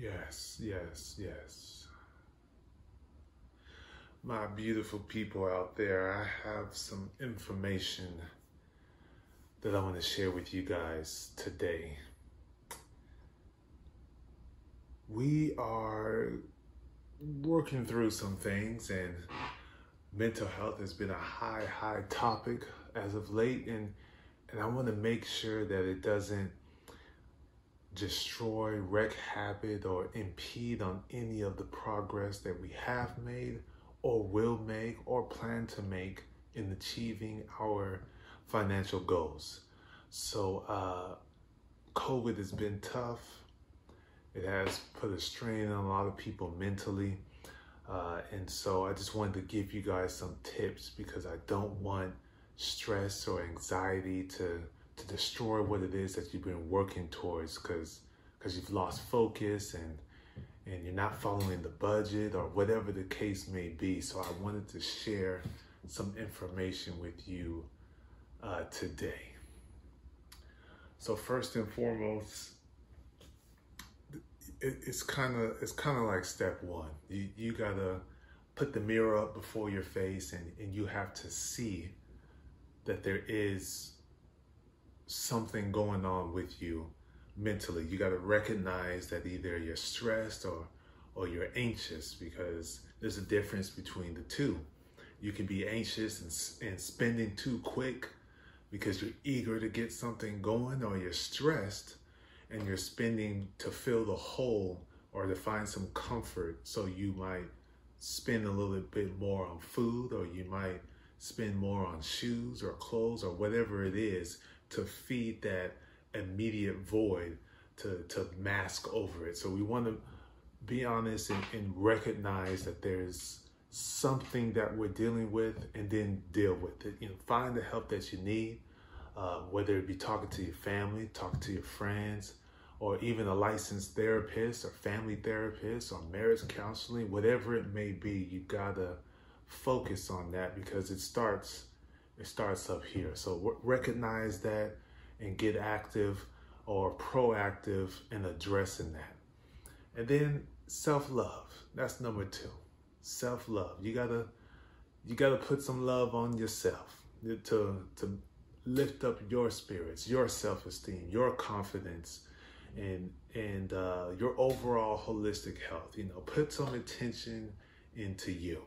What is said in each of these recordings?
Yes, yes, yes. My beautiful people out there, I have some information that I want to share with you guys today. We are working through some things, and mental health has been a high, high topic as of late, and and I want to make sure that it doesn't destroy, wreak habit, or impede on any of the progress that we have made, or will make, or plan to make in achieving our financial goals. So, uh, COVID has been tough. It has put a strain on a lot of people mentally. Uh, and so I just wanted to give you guys some tips because I don't want stress or anxiety to to destroy what it is that you've been working towards because because you've lost focus and and you're not following the budget or whatever the case may be. So I wanted to share some information with you uh, today. So first and foremost, it, it's kind of it's kind of like step one. You you gotta put the mirror up before your face, and and you have to see that there is something going on with you mentally. You got to recognize that either you're stressed or or you're anxious because there's a difference between the two. You can be anxious and, and spending too quick because you're eager to get something going, or you're stressed and you're spending to fill the hole or to find some comfort. So you might spend a little bit more on food, or you might spend more on shoes or clothes or whatever it is to feed that immediate void to, to mask over it. So we want to be honest and, and recognize that there's something that we're dealing with and then deal with it. You know, find the help that you need, uh, whether it be talking to your family, talking to your friends, or even a licensed therapist or family therapist or marriage counseling, whatever it may be, you gotta focus on that because it starts it starts up here. So recognize that and get active or proactive in addressing that. And then self-love. That's number 2. Self-love. You got to you got to put some love on yourself to to lift up your spirits, your self-esteem, your confidence and and uh, your overall holistic health. You know, put some attention into you.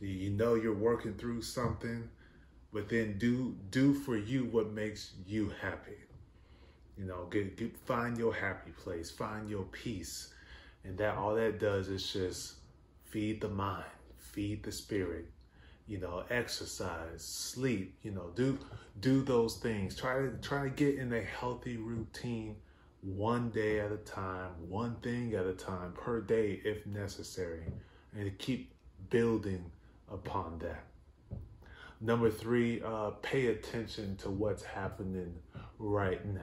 You know you're working through something, but then do do for you what makes you happy. You know, get, get find your happy place, find your peace, and that all that does is just feed the mind, feed the spirit. You know, exercise, sleep. You know, do do those things. Try to try to get in a healthy routine, one day at a time, one thing at a time per day if necessary, and keep building upon that. Number three, uh, pay attention to what's happening right now.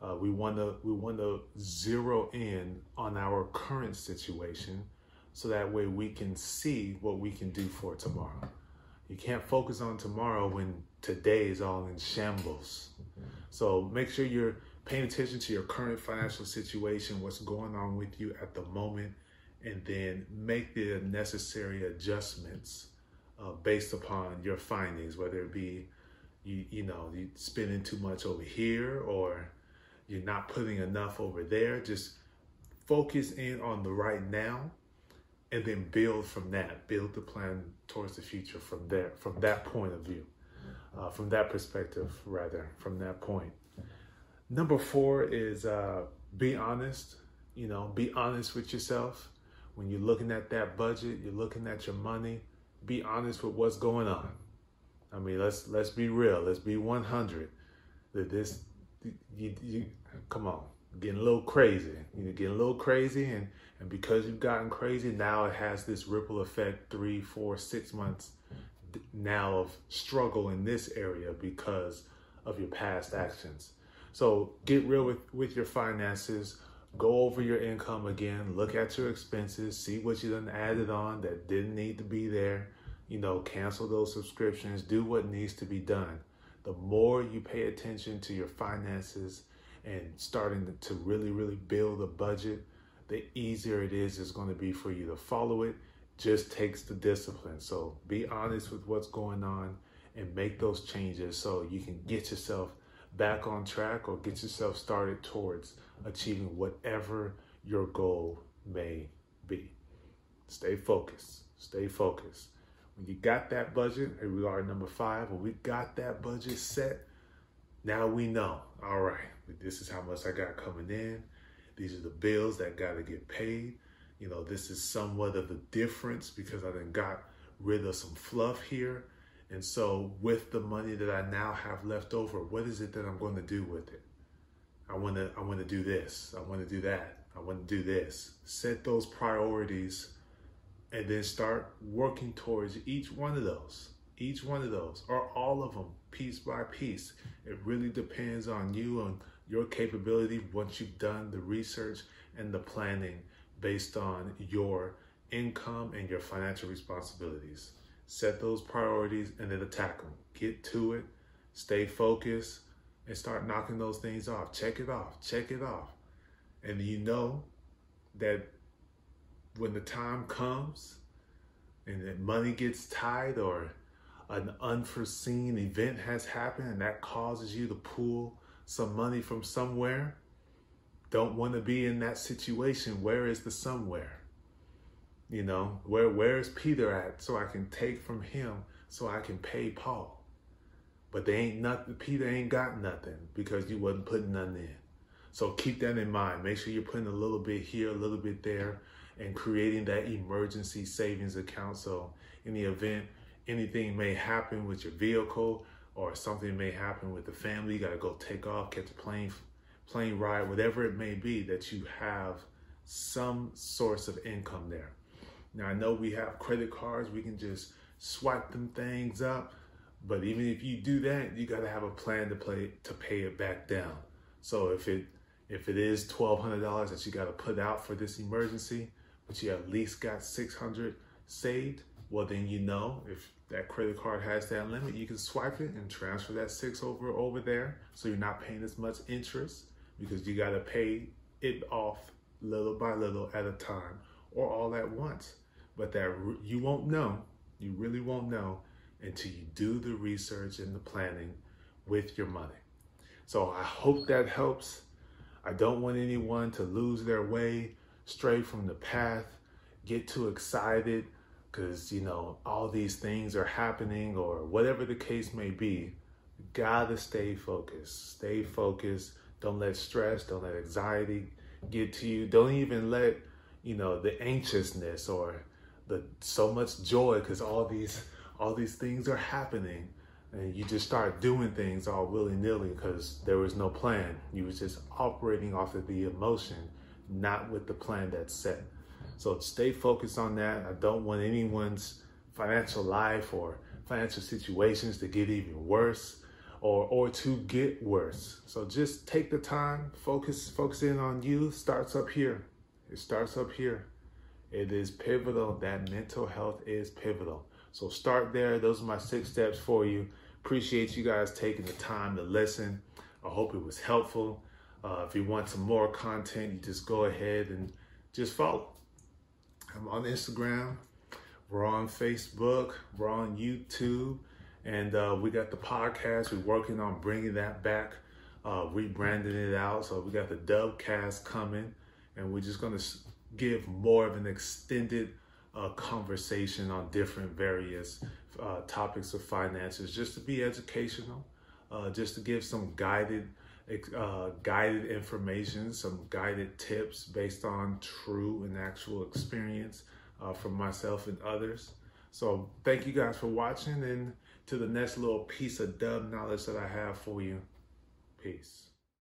Uh, we want to we want to zero in on our current situation, so that way we can see what we can do for tomorrow. You can't focus on tomorrow when today is all in shambles. So make sure you're paying attention to your current financial situation, what's going on with you at the moment, and then make the necessary adjustments uh, based upon your findings, whether it be you you know you spending too much over here or you're not putting enough over there. Just focus in on the right now, and then build from that. Build the plan towards the future from there, from that point of view, uh, from that perspective, rather, from that point. Number four is uh, be honest. You know, be honest with yourself. When you're looking at that budget, you're looking at your money be honest with what's going on. I mean, let's let's be real. Let's be 100. That this, you, you, come on, getting a little crazy. You're getting a little crazy, and and because you've gotten crazy, now it has this ripple effect. Three, four, six months now of struggle in this area because of your past actions. So get real with with your finances go over your income again, look at your expenses, see what you done added on that didn't need to be there. You know, cancel those subscriptions, do what needs to be done. The more you pay attention to your finances and starting to really, really build a budget, the easier it is it's going to be for you to follow it. Just takes the discipline. So be honest with what's going on and make those changes so you can get yourself back on track or get yourself started towards achieving whatever your goal may be. Stay focused. Stay focused. When you got that budget, here we are number five, when we got that budget set, now we know, all right, this is how much I got coming in. These are the bills that got to get paid. You know, this is somewhat of the difference because I then got rid of some fluff here. And so with the money that I now have left over, what is it that I'm going to do with it? I want to I want to do this. I want to do that. I want to do this. Set those priorities and then start working towards each one of those. Each one of those or all of them piece by piece. It really depends on you and your capability once you've done the research and the planning based on your income and your financial responsibilities. Set those priorities and then attack them. Get to it, stay focused, and start knocking those things off. Check it off, check it off. And you know that when the time comes and that money gets tied or an unforeseen event has happened and that causes you to pull some money from somewhere, don't want to be in that situation. Where is the somewhere? You know, where where is Peter at so I can take from him so I can pay Paul? But they ain't nothing Peter ain't got nothing because you wasn't putting nothing in. So keep that in mind. Make sure you're putting a little bit here, a little bit there, and creating that emergency savings account. So in the event anything may happen with your vehicle or something may happen with the family, you gotta go take off, catch a plane, plane ride, whatever it may be, that you have some source of income there. Now I know we have credit cards, we can just swipe them things up, but even if you do that, you gotta have a plan to play to pay it back down. So if it if it is twelve hundred dollars that you gotta put out for this emergency, but you at least got six hundred saved, well then you know if that credit card has that limit, you can swipe it and transfer that six over over there. So you're not paying as much interest because you got to pay it off little by little at a time or all at once. But that you won't know, you really won't know until you do the research and the planning with your money. So I hope that helps. I don't want anyone to lose their way, stray from the path, get too excited because you know all these things are happening or whatever the case may be gotta stay focused stay focused don't let stress don't let anxiety get to you don't even let you know the anxiousness or the so much joy because all these all these things are happening and you just start doing things all willy-nilly because there was no plan you was just operating off of the emotion not with the plan that's set so stay focused on that. I don't want anyone's financial life or financial situations to get even worse or or to get worse. So just take the time, focus focus in on you. Starts up here. It starts up here. It is pivotal. That mental health is pivotal. So start there. Those are my six steps for you. Appreciate you guys taking the time to listen. I hope it was helpful. Uh, if you want some more content, you just go ahead and just follow. I'm on Instagram. We're on Facebook. We're on YouTube. And uh, we got the podcast. We're working on bringing that back, uh, rebranding it out. So we got the Dubcast coming. And we're just going to give more of an extended uh, conversation on different various uh, topics of finances, just to be educational, uh, just to give some guided uh, guided information, some guided tips based on true and actual experience uh, from myself and others. So thank you guys for watching and to the next little piece of dub knowledge that I have for you. Peace.